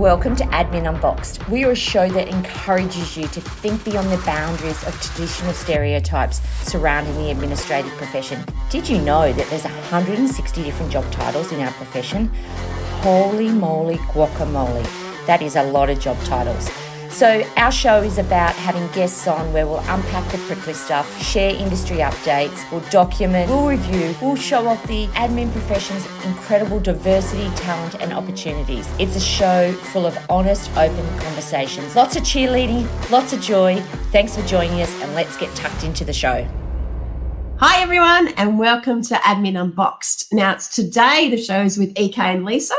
Welcome to Admin Unboxed. We are a show that encourages you to think beyond the boundaries of traditional stereotypes surrounding the administrative profession. Did you know that there's 160 different job titles in our profession? Holy moly guacamole. That is a lot of job titles. So, our show is about having guests on where we'll unpack the prickly stuff, share industry updates, we'll document, we'll review, we'll show off the admin profession's incredible diversity, talent, and opportunities. It's a show full of honest, open conversations. Lots of cheerleading, lots of joy. Thanks for joining us, and let's get tucked into the show. Hi, everyone, and welcome to Admin Unboxed. Now, it's today the show is with EK and Lisa.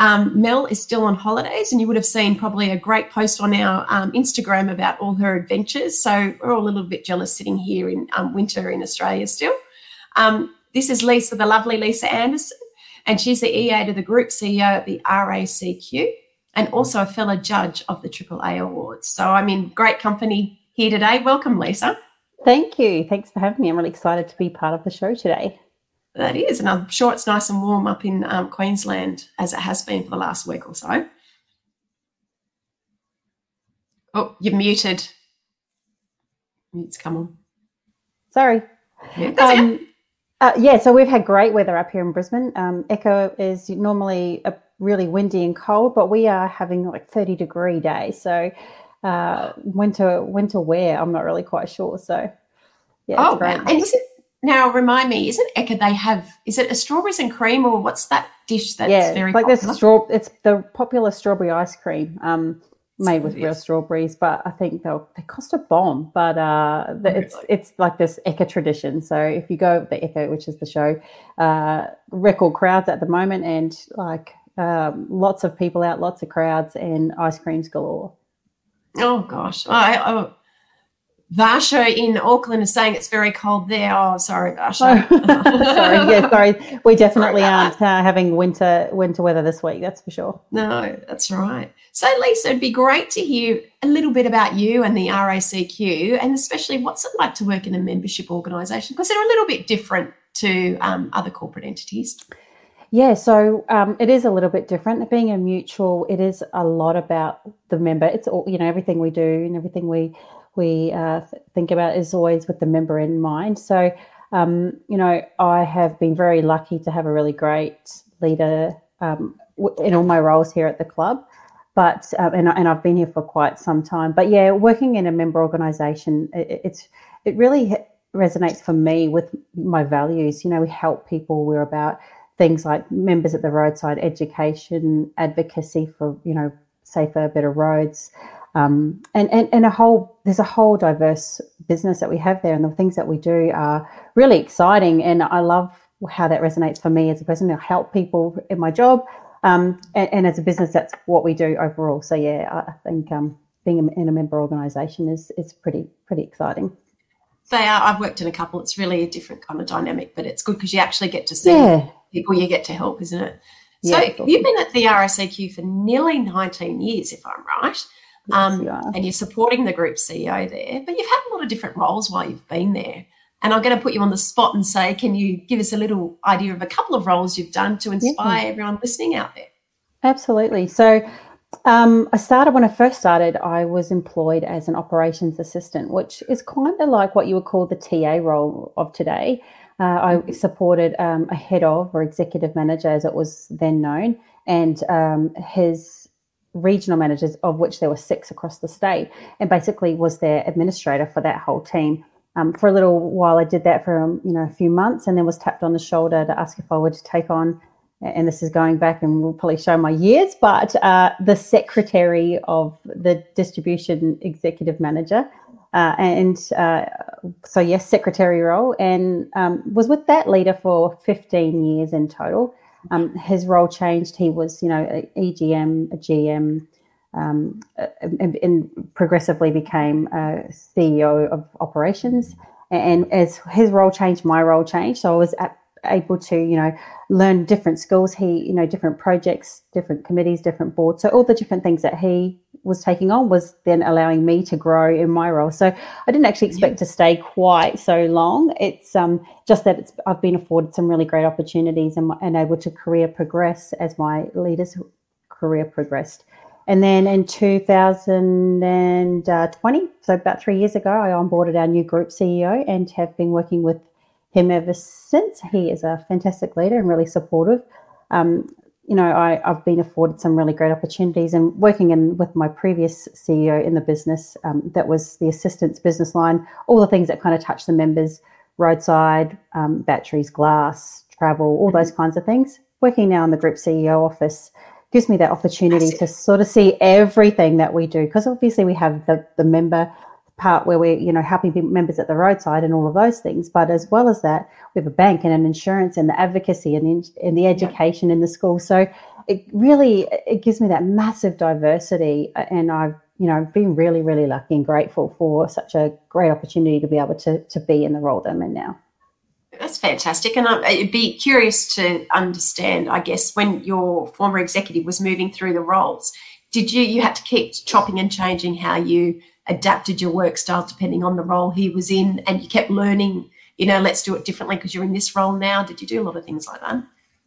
Um, Mel is still on holidays, and you would have seen probably a great post on our um, Instagram about all her adventures. So we're all a little bit jealous sitting here in um, winter in Australia still. Um, this is Lisa, the lovely Lisa Anderson, and she's the EA to the Group CEO at the RACQ and also a fellow judge of the AAA Awards. So I'm in great company here today. Welcome, Lisa. Thank you. Thanks for having me. I'm really excited to be part of the show today that is. And I'm sure it's nice and warm up in um, Queensland as it has been for the last week or so. Oh, you're muted. It's come on. Sorry. Yeah, um, uh, yeah, so we've had great weather up here in Brisbane. Um, Ekka is normally a really windy and cold, but we are having like 30 degree days. So uh, winter winter wear, I'm not really quite sure. So yeah, oh, great. and is it now, remind me, isn't Ekka? They have is it a strawberries and cream or what's that dish that's yeah, very like popular? this straw. It's the popular strawberry ice cream, um, made with real strawberries. But I think they'll they cost a bomb. But uh, the, it's it's like this Ekka tradition. So if you go the Ekka, which is the show, uh, record crowds at the moment, and like um, lots of people out, lots of crowds, and ice creams galore. Oh gosh, I, I Varsha in Auckland is saying it's very cold there. Oh, sorry, Varsha. Oh, sorry, yeah, sorry. We definitely aren't uh, having winter winter weather this week. That's for sure. No, that's right. So, Lisa, it'd be great to hear a little bit about you and the RACQ, and especially what's it like to work in a membership organisation because they're a little bit different to um, other corporate entities. Yeah, so um, it is a little bit different. Being a mutual, it is a lot about the member. It's all you know, everything we do and everything we we uh, think about is always with the member in mind. So, um, you know, I have been very lucky to have a really great leader um, in all my roles here at the club. But uh, and, and I've been here for quite some time. But yeah, working in a member organisation, it, it's it really resonates for me with my values. You know, we help people. We're about things like members at the roadside, education, advocacy for you know safer, better roads um, and, and and a whole there's a whole diverse business that we have there, and the things that we do are really exciting. And I love how that resonates for me as a person to help people in my job, um, and, and, as a business, that's what we do overall. So yeah, I think um, being in a member organisation is is pretty pretty exciting. They are. I've worked in a couple. It's really a different kind of dynamic, but it's good because you actually get to see yeah. people you get to help, isn't it? So yeah, you've been at the RACQ for nearly 19 years, if I'm right. Um, yes, you and you're supporting the group CEO there, but you've had a lot of different roles while you've been there. And I'm going to put you on the spot and say, can you give us a little idea of a couple of roles you've done to inspire yeah. everyone listening out there? Absolutely. So um, I started when I first started, I was employed as an operations assistant, which is kind of like what you would call the TA role of today. Uh, I mm-hmm. supported um, a head of or executive manager, as it was then known, and um, his regional managers, of which there were six across the state, and basically was their administrator for that whole team. Um, for a little while, I did that for um, you know a few months, and then was tapped on the shoulder to ask if I would take on. And this is going back, and we'll probably show my years, but uh, the secretary of the distribution executive manager, uh, and uh, so yes, secretary role, and um, was with that leader for 15 years in total. Um, his role changed. He was, you know, a EGM, a GM, um, and, and, progressively became a CEO of operations. And as his role changed, my role changed. So I was at, able to, you know, learn different skills. He, you know, different projects, different committees, different boards. So all the different things that he was taking on was then allowing me to grow in my role. So I didn't actually expect to stay quite so long. It's um, just that it's I've been afforded some really great opportunities and, and able to career progress as my leader's career progressed. And then in 2020, so about three years ago, I onboarded our new group CEO and have been working with him ever since. He is a fantastic leader and really supportive. Um, you know, I, have been afforded some really great opportunities and working in with my previous CEO in the business, um, that was the assistance business line, all the things that kind of touch the members, roadside, um, batteries, glass, travel, all mm-hmm. those kinds of things. Working now in the group CEO office gives me that opportunity to sort of see everything that we do because obviously we have the, the member part where we're you know helping members at the roadside and all of those things. But as well as that we have a bank and an insurance and the advocacy and the, and the education yeah. in the school. So it really it gives me that massive diversity uh, and i've you know been really really lucky and grateful for such a great opportunity to be able to to be in the role that i'm in now. That's fantastic. And i'd be curious to understand i guess when your former executive was moving through the roles did you you had to keep chopping and changing how you adapted your work style depending on the role he was in and you kept learning you know let's do it differently because you're in this role now. Did you do a lot of things like that?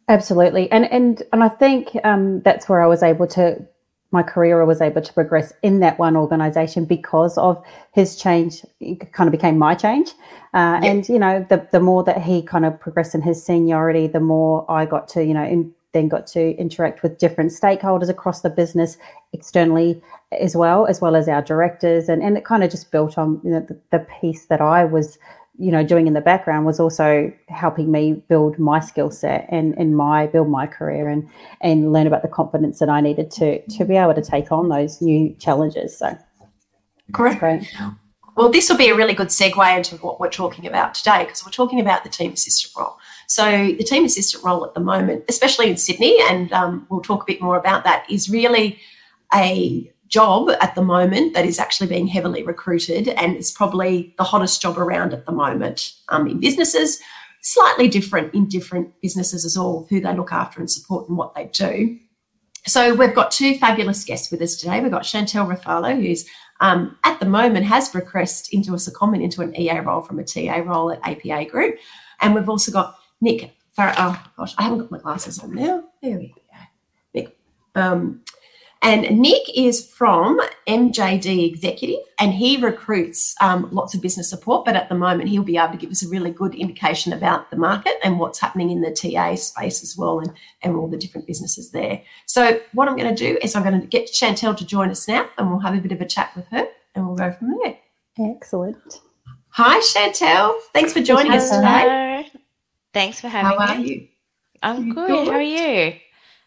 Absolutely. And and and i think um, that's where i was able to my career was able to progress in that one organization because of his change it kind of became my change. Uh, yep. and you know the, the more that he kind of progressed in his seniority the more i got to you know in, then got to interact with different stakeholders across the business externally as well, as well as our directors. And, and it kind of just built on you know, the, the piece that I was, you know, doing in the background was also helping me build my skill set and, and my build my career and and learn about the confidence that I needed to to be able to take on those new challenges. So correct. Great. Well, this will be a really good segue into what we're talking about today because we're talking about the team assistant role. So, the team assistant role at the moment, especially in Sydney, and um, we'll talk a bit more about that, is really a job at the moment that is actually being heavily recruited and it's probably the hottest job around at the moment um, in businesses. Slightly different in different businesses as well who they look after and support and what they do. So we've got two fabulous guests with us today. We've got Chantelle Refalo who's um, at the moment has progressed into a secondment into an ea role from a ta role at apa group. And we've also got nick Far- oh gosh i haven't got my glasses on now there we go nick um, and Nick is from MJD Executive and he recruits um, lots of business support. But at the moment, he'll be able to give us a really good indication about the market and what's happening in the TA space as well and, and all the different businesses there. So, what I'm going to do is I'm going to get Chantelle to join us now and we'll have a bit of a chat with her and we'll go from there. Excellent. Hi, Chantelle. Thanks for joining Hello. us today. Thanks for having me. How are you? I'm good. good. How are you?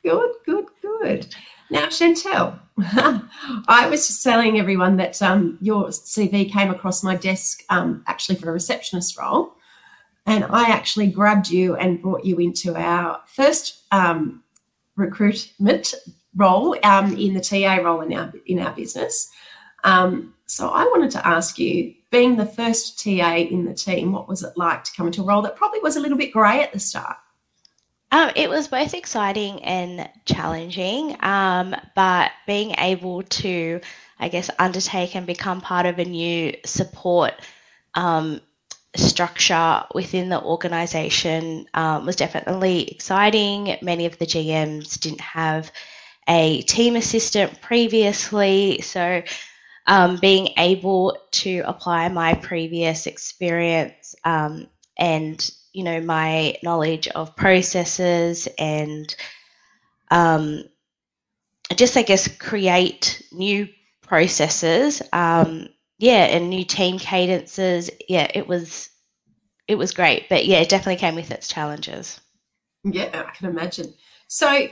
Good, good, good. Now, Chantelle, I was just telling everyone that um, your CV came across my desk um, actually for a receptionist role. And I actually grabbed you and brought you into our first um, recruitment role um, in the TA role in our, in our business. Um, so I wanted to ask you, being the first TA in the team, what was it like to come into a role that probably was a little bit grey at the start? Um, it was both exciting and challenging, um, but being able to, I guess, undertake and become part of a new support um, structure within the organization um, was definitely exciting. Many of the GMs didn't have a team assistant previously, so um, being able to apply my previous experience um, and you know my knowledge of processes and um, just I guess create new processes. Um, yeah, and new team cadences. Yeah, it was it was great, but yeah, it definitely came with its challenges. Yeah, I can imagine. So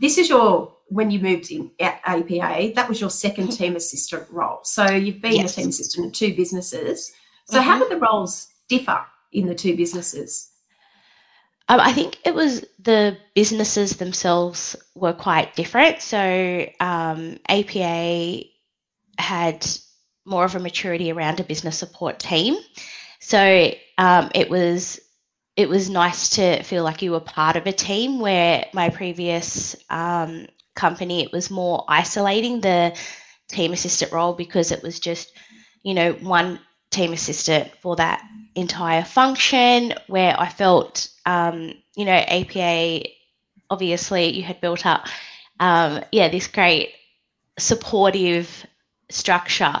this is your when you moved in at APA, that was your second team assistant role. So you've been yes. a team assistant in two businesses. So mm-hmm. how did the roles differ in the two businesses? Um, I think it was the businesses themselves were quite different. So um, APA had more of a maturity around a business support team. So um, it was it was nice to feel like you were part of a team. Where my previous um, company, it was more isolating the team assistant role because it was just you know one team assistant for that entire function where I felt, um, you know, APA, obviously you had built up, um, yeah, this great supportive structure.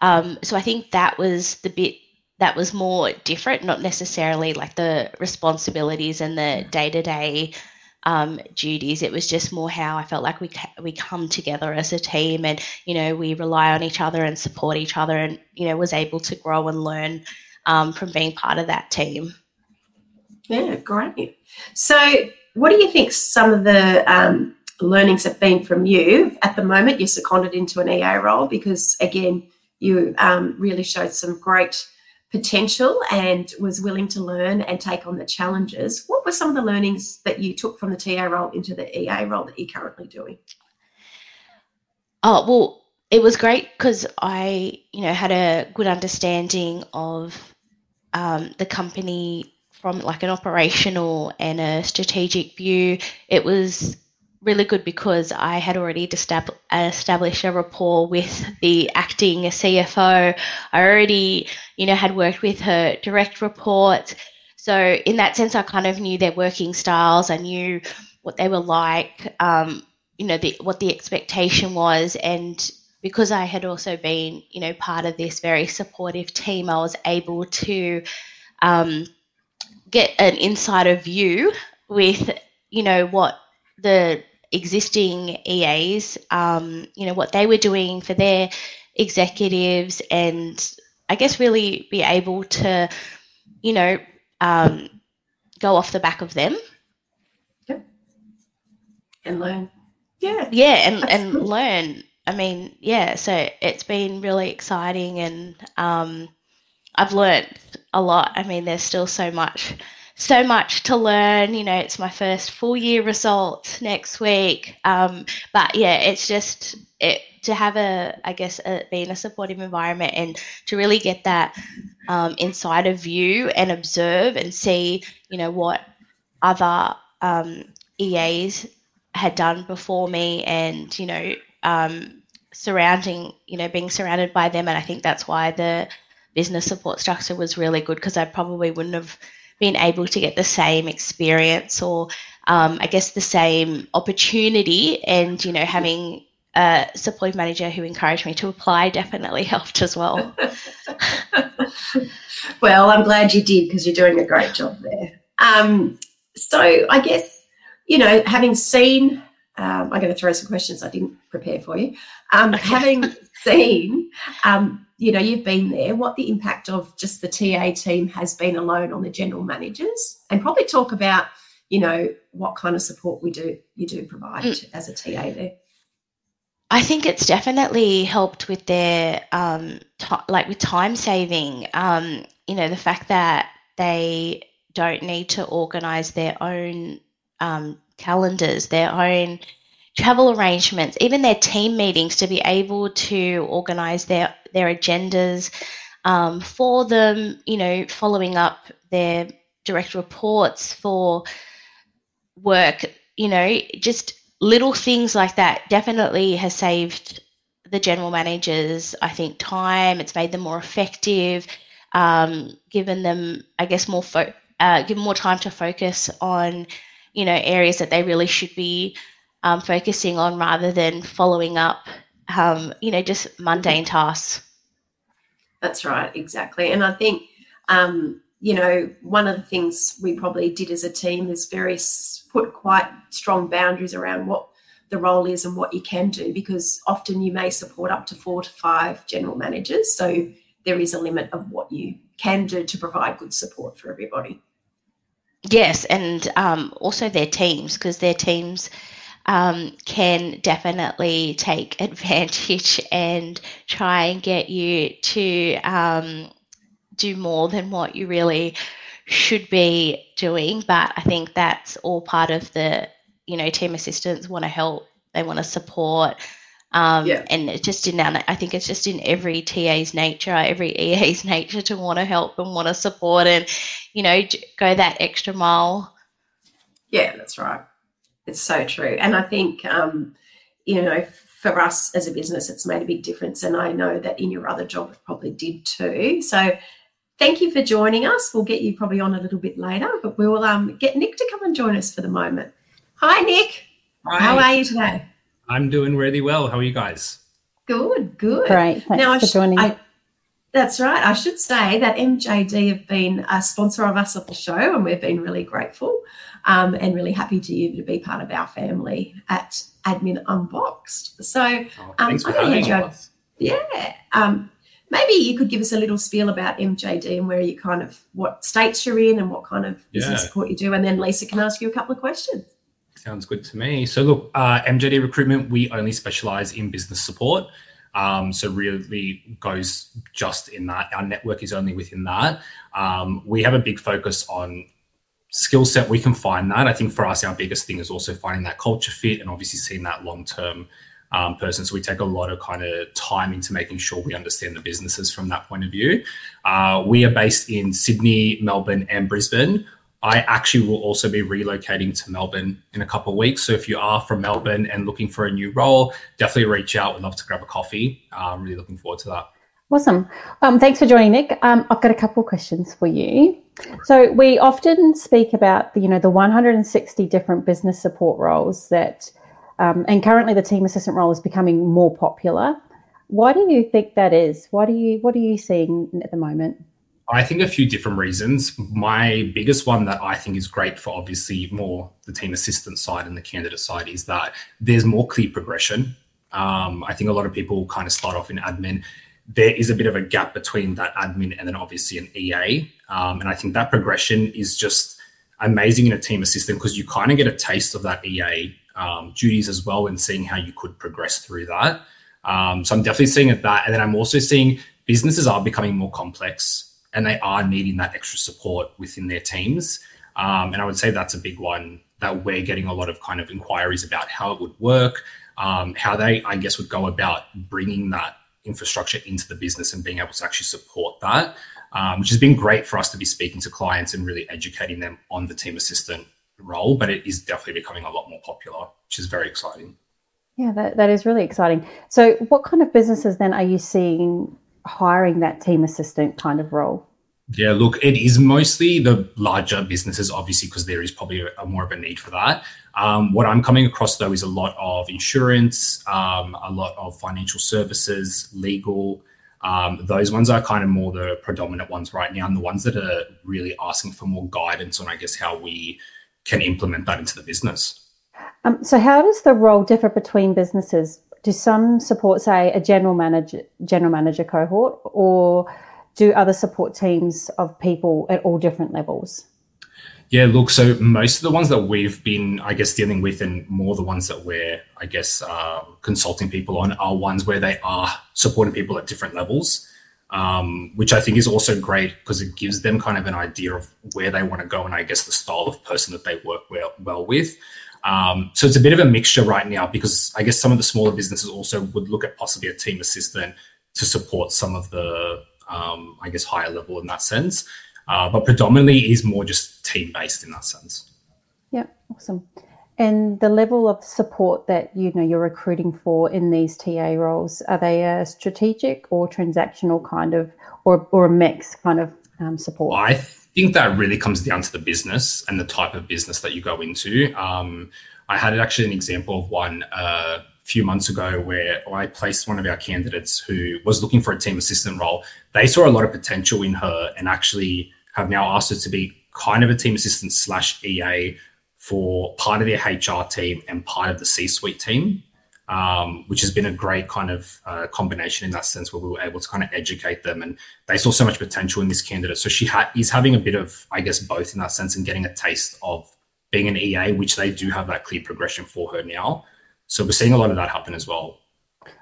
Um, so I think that was the bit that was more different, not necessarily like the responsibilities and the day to day duties. It was just more how I felt like we we come together as a team, and you know we rely on each other and support each other, and you know was able to grow and learn um, from being part of that team. Yeah, great. So, what do you think some of the um, learnings have been from you at the moment? You're seconded into an EA role because, again, you um, really showed some great potential and was willing to learn and take on the challenges. What were some of the learnings that you took from the TA role into the EA role that you're currently doing? Oh, well, it was great because I, you know, had a good understanding of um, the company from like an operational and a strategic view. It was really good because I had already established a rapport with the acting CFO. I already, you know, had worked with her direct reports. So in that sense, I kind of knew their working styles. I knew what they were like, um, you know, the, what the expectation was. And because I had also been, you know, part of this very supportive team, I was able to um, get an insider view with, you know, what the existing EAs, um, you know, what they were doing for their executives, and I guess really be able to, you know, um, go off the back of them. Yep. And learn. Yeah. Yeah, and, and learn. I mean, yeah, so it's been really exciting and um, I've learned a lot. I mean, there's still so much so much to learn. You know, it's my first full year result next week. Um, but yeah, it's just it to have a, I guess, a, a supportive environment and to really get that um, insider view and observe and see, you know, what other um, EAs had done before me and, you know, um, surrounding, you know, being surrounded by them. And I think that's why the business support structure was really good because I probably wouldn't have been able to get the same experience or um, I guess the same opportunity and you know having a support manager who encouraged me to apply definitely helped as well. well, I'm glad you did because you're doing a great job there. Um, so I guess you know having seen um, I'm going to throw some questions I didn't prepare for you. Um, having seen um, you know you've been there what the impact of just the ta team has been alone on the general managers and probably talk about you know what kind of support we do you do provide mm. as a ta there I think it's definitely helped with their um, t- like with time saving. Um, you know, the fact that they don't need to organize their own um, calendars, their own travel arrangements, even their team meetings to be able to organize their, their agendas um, for them, you know, following up their direct reports for work, you know, just little things like that definitely has saved the general managers, I think, time. It's made them more effective, um, given them, I guess, more fo- uh, given more time to focus on, you know, areas that they really should be um, focusing on rather than following up, um, you know, just mundane tasks. That's right, exactly. And I think, um, you know, one of the things we probably did as a team is very put quite strong boundaries around what the role is and what you can do because often you may support up to four to five general managers. So there is a limit of what you can do to provide good support for everybody. Yes, and um, also their teams because their teams um, can definitely take advantage and try and get you to um, do more than what you really should be doing. But I think that's all part of the, you know, team assistants want to help, they want to support. Um, yeah. And it's just in that, I think it's just in every TA's nature, every EA's nature to want to help and want to support and, you know, go that extra mile. Yeah, that's right. It's so true. And I think, um, you know, for us as a business, it's made a big difference. And I know that in your other job, it probably did too. So thank you for joining us. We'll get you probably on a little bit later, but we'll um, get Nick to come and join us for the moment. Hi, Nick. Hi. How are you today? I'm doing really well. How are you guys? Good, good. Great. Thanks now, for joining. I, that's right. I should say that MJD have been a sponsor of us at the show, and we've been really grateful um, and really happy to you to be part of our family at Admin Unboxed. So, oh, thanks um, for having us. Yeah. Um, maybe you could give us a little spiel about MJD and where you kind of what states you're in and what kind of business support you do, and then Lisa can ask you a couple of questions. Sounds good to me. So, look, uh, MJD Recruitment, we only specialize in business support. Um, so, really goes just in that. Our network is only within that. Um, we have a big focus on skill set. We can find that. I think for us, our biggest thing is also finding that culture fit and obviously seeing that long term um, person. So, we take a lot of kind of time into making sure we understand the businesses from that point of view. Uh, we are based in Sydney, Melbourne, and Brisbane. I actually will also be relocating to Melbourne in a couple of weeks. So if you are from Melbourne and looking for a new role, definitely reach out. We'd love to grab a coffee. I'm really looking forward to that. Awesome. Um, thanks for joining, Nick. Um, I've got a couple of questions for you. So we often speak about the, you know the 160 different business support roles that, um, and currently the team assistant role is becoming more popular. Why do you think that is? Why do you what are you seeing at the moment? I think a few different reasons. My biggest one that I think is great for obviously more the team assistant side and the candidate side is that there's more clear progression. Um, I think a lot of people kind of start off in admin. There is a bit of a gap between that admin and then obviously an EA. Um, and I think that progression is just amazing in a team assistant because you kind of get a taste of that EA um, duties as well and seeing how you could progress through that. Um, so I'm definitely seeing that. And then I'm also seeing businesses are becoming more complex and they are needing that extra support within their teams. Um, and I would say that's a big one that we're getting a lot of kind of inquiries about how it would work, um, how they, I guess, would go about bringing that infrastructure into the business and being able to actually support that, um, which has been great for us to be speaking to clients and really educating them on the team assistant role. But it is definitely becoming a lot more popular, which is very exciting. Yeah, that, that is really exciting. So, what kind of businesses then are you seeing hiring that team assistant kind of role? Yeah, look, it is mostly the larger businesses, obviously, because there is probably a, a more of a need for that. Um, what I'm coming across though is a lot of insurance, um, a lot of financial services, legal. Um, those ones are kind of more the predominant ones right now, and the ones that are really asking for more guidance on, I guess, how we can implement that into the business. Um, so, how does the role differ between businesses? Do some support, say, a general manager, general manager cohort, or do other support teams of people at all different levels? Yeah, look, so most of the ones that we've been, I guess, dealing with, and more the ones that we're, I guess, uh, consulting people on, are ones where they are supporting people at different levels, um, which I think is also great because it gives them kind of an idea of where they want to go and I guess the style of person that they work well, well with. Um, so it's a bit of a mixture right now because I guess some of the smaller businesses also would look at possibly a team assistant to support some of the, um, I guess, higher level in that sense. Uh, but predominantly is more just team based in that sense. Yeah, awesome. And the level of support that you know you're recruiting for in these TA roles are they a strategic or transactional kind of, or or a mix kind of um, support? I think that really comes down to the business and the type of business that you go into. Um, I had actually an example of one uh, a few months ago where I placed one of our candidates who was looking for a team assistant role. They saw a lot of potential in her and actually have now asked her to be kind of a team assistant slash EA for part of their HR team and part of the C suite team. Um, which has been a great kind of uh, combination in that sense where we were able to kind of educate them and they saw so much potential in this candidate. So she ha- is having a bit of, I guess, both in that sense and getting a taste of being an EA, which they do have that clear progression for her now. So we're seeing a lot of that happen as well.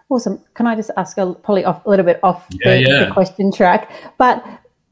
Awesome. Can I just ask a probably off a little bit off Yeah, the, yeah. the question track? But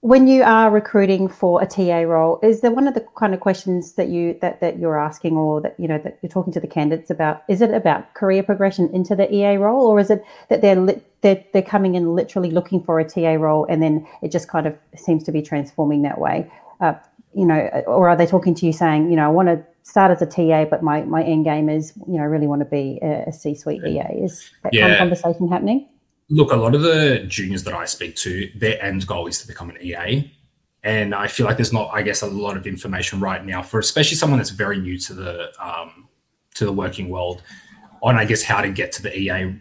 when you are recruiting for a TA role, is there one of the kind of questions that you that that you're asking, or that you know that you're talking to the candidates about? Is it about career progression into the EA role, or is it that they're li- they're, they're coming in literally looking for a TA role, and then it just kind of seems to be transforming that way? Uh, you know, or are they talking to you saying, you know, I want to start as a TA, but my my end game is, you know, I really want to be a, a C-suite EA? Is that kind of conversation happening? Look, a lot of the juniors that I speak to, their end goal is to become an EA. And I feel like there's not, I guess, a lot of information right now for especially someone that's very new to the um, to the working world on, I guess, how to get to the EA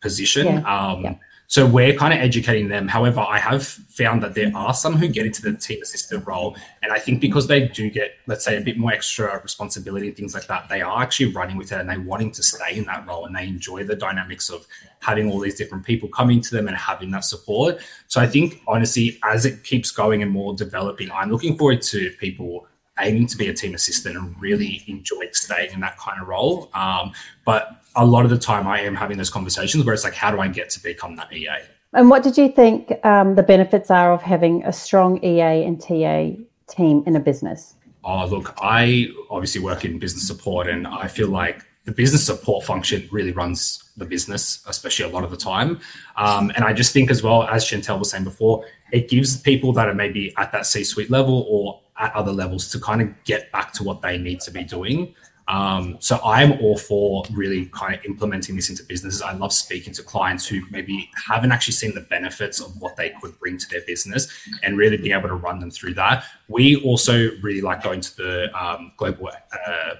position. Yeah. Um, yeah. So we're kind of educating them. However, I have found that there are some who get into the team assistant role. And I think because they do get, let's say, a bit more extra responsibility and things like that, they are actually running with it and they're wanting to stay in that role and they enjoy the dynamics of having all these different people coming to them and having that support. So I think, honestly, as it keeps going and more developing, I'm looking forward to people aiming to be a team assistant and really enjoy staying in that kind of role. Um, but a lot of the time I am having those conversations where it's like, how do I get to become that EA? And what did you think um, the benefits are of having a strong EA and TA team in a business? Oh, look, I obviously work in business support and I feel like the business support function really runs the business, especially a lot of the time. Um, and I just think, as well, as Chantelle was saying before, it gives people that are maybe at that C suite level or at other levels to kind of get back to what they need to be doing. Um, so I'm all for really kind of implementing this into businesses. I love speaking to clients who maybe haven't actually seen the benefits of what they could bring to their business and really being able to run them through that. We also really like going to the um, global uh,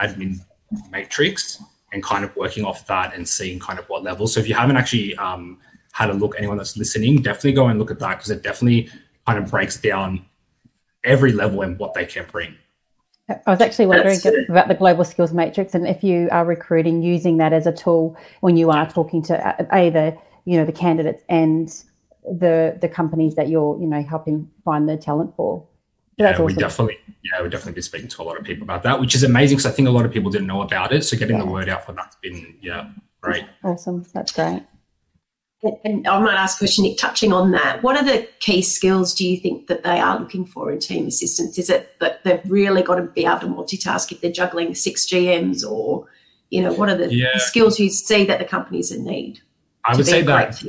admin matrix and kind of working off that and seeing kind of what level. So if you haven't actually um, had a look, anyone that's listening, definitely go and look at that because it definitely kind of breaks down every level and what they can bring. I was actually wondering That's about the global skills matrix and if you are recruiting using that as a tool when you are talking to uh, either you know the candidates and the the companies that you're you know helping find the talent for. So yeah, awesome. we definitely yeah we definitely be speaking to a lot of people about that, which is amazing because I think a lot of people didn't know about it. So getting yeah. the word out for that's been yeah great. Awesome, that's great. And I might ask a question, Nick, touching on that. What are the key skills do you think that they are looking for in team assistants? Is it that they've really got to be able to multitask if they're juggling six GMs or, you know, what are the, yeah. skills you see that the companies in need? I would say that,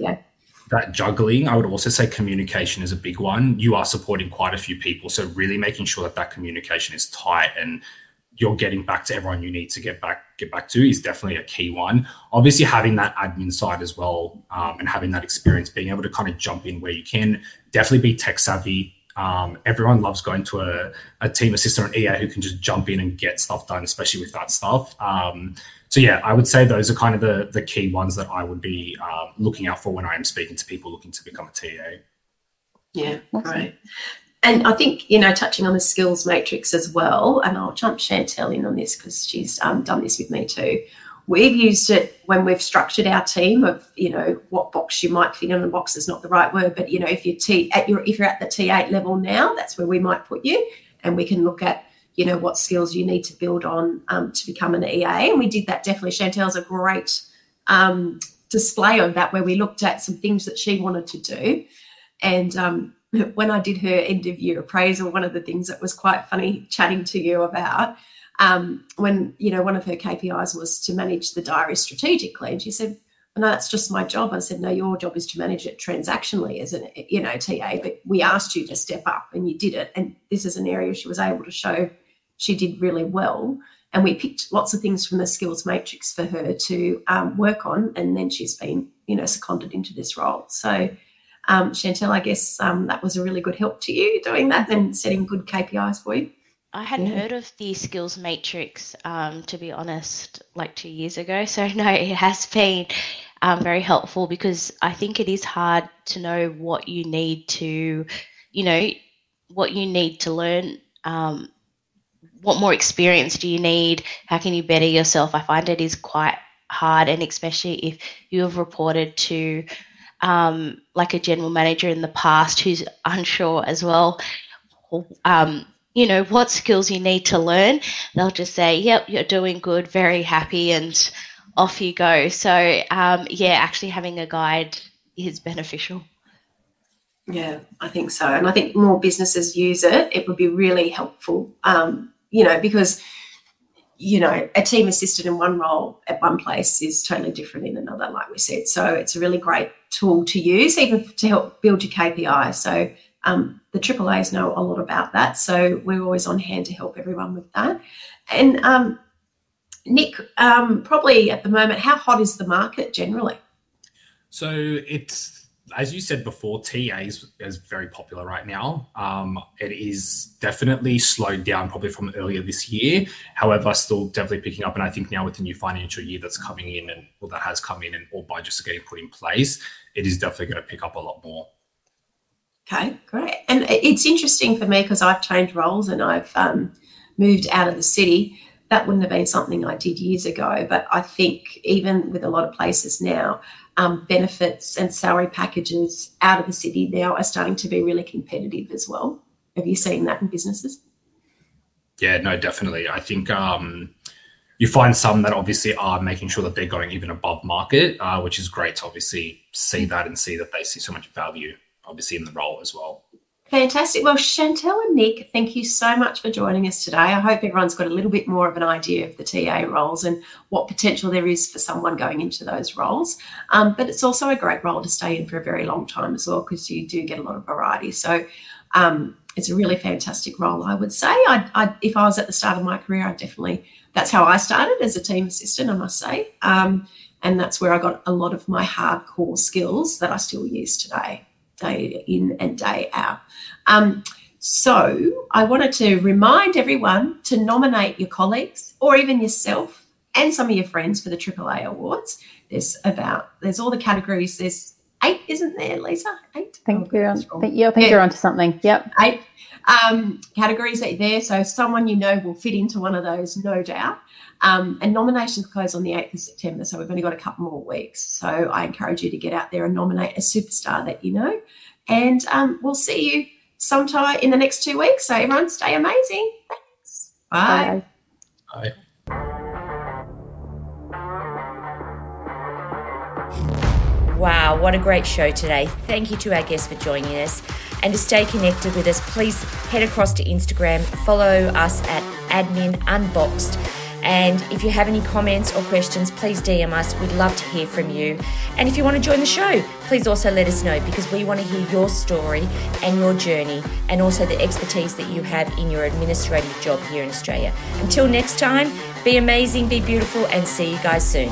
that juggling, I would also say communication is a big one. You are supporting quite a few people. So really making sure that that communication is tight and you're getting back to everyone you need to get back get back to is definitely a key one. Obviously, having that admin side as well um, and having that experience, being able to kind of jump in where you can, definitely be tech savvy. Um, everyone loves going to a, a, team assistant or EA who can just jump in and get stuff done, especially with that stuff. Um, so yeah, I would say those are kind of the the key ones that I would be um, looking out for when I am speaking to people looking to become a TA. Yeah, right. And I think, you know, touching on the skills matrix as well, and I'll jump Chantelle in on this because she's um, done this with me too. We've used it when we've structured our team of, you know, what box you might fit in. The box is not the right word, but you know, if you're T at your if you're at the T8 level now, that's where we might put you, and we can look at, you know, what skills you need to build on um, to become an EA. And we did that definitely. Chantelle's a great um, display of that, where we looked at some things that she wanted to do, and um, when I did her end of year appraisal, one of the things that was quite funny chatting to you about um, when you know one of her KPIs was to manage the diary strategically, and she said, "No, that's just my job." I said, "No, your job is to manage it transactionally as an you know TA, but we asked you to step up, and you did it. And this is an area she was able to show she did really well." And we picked lots of things from the skills matrix for her to um, work on, and then she's been you know seconded into this role. So um, Chantelle, I guess um, that was a really good help to you doing that and setting good KPIs for you. I hadn't yeah. heard of the skills matrix, um, to be honest, like two years ago. So, no, it has been um, very helpful because I think it is hard to know what you need to, you know, what you need to learn. Um, what more experience do you need? How can you better yourself? I find it is quite hard, and especially if you have reported to um, like a general manager in the past who's unsure as well, um, you know, what skills you need to learn, they'll just say, yep, you're doing good, very happy, and off you go. So, um, yeah, actually having a guide is beneficial. Yeah, I think so. And I think more businesses use it, it would be really helpful, um, you know, because you know, a team assistant in one role at one place is totally different in another, like we said. So it's a really great tool to use, even to help build your KPI. So um, the AAAs know a lot about that. So we're always on hand to help everyone with that. And um, Nick, um, probably at the moment, how hot is the market generally? So it's as you said before, TA is, is very popular right now. Um, it is definitely slowed down probably from earlier this year. However, still definitely picking up. And I think now with the new financial year that's coming in and well, that has come in and all budgets are getting put in place, it is definitely going to pick up a lot more. Okay, great. And it's interesting for me because I've changed roles and I've um, moved out of the city. That wouldn't have been something I did years ago. But I think even with a lot of places now, um, benefits and salary packages out of the city now are starting to be really competitive as well. Have you seen that in businesses? Yeah, no, definitely. I think um, you find some that obviously are making sure that they're going even above market, uh, which is great to obviously see that and see that they see so much value, obviously, in the role as well. Fantastic. Well, Chantelle and Nick, thank you so much for joining us today. I hope everyone's got a little bit more of an idea of the TA roles and what potential there is for someone going into those roles. Um, but it's also a great role to stay in for a very long time as well because you do get a lot of variety. So um, it's a really fantastic role, I would say. I, I, if I was at the start of my career, I definitely, that's how I started as a team assistant, I must say. Um, and that's where I got a lot of my hardcore skills that I still use today day in and day out. Um, so I wanted to remind everyone to nominate your colleagues or even yourself and some of your friends for the AAA awards. There's about there's all the categories. There's eight, isn't there, Lisa? Eight. I think oh, you're on. Think, yeah, I think yeah. you're onto something. Yep. Eight um, categories are there. So someone you know will fit into one of those, no doubt. Um, and nominations close on the 8th of September, so we've only got a couple more weeks. So I encourage you to get out there and nominate a superstar that you know. And um, we'll see you sometime in the next two weeks. So everyone stay amazing. Thanks. Bye. Bye. Wow, what a great show today. Thank you to our guests for joining us. And to stay connected with us, please head across to Instagram, follow us at admin unboxed and if you have any comments or questions, please DM us. We'd love to hear from you. And if you want to join the show, please also let us know because we want to hear your story and your journey and also the expertise that you have in your administrative job here in Australia. Until next time, be amazing, be beautiful, and see you guys soon.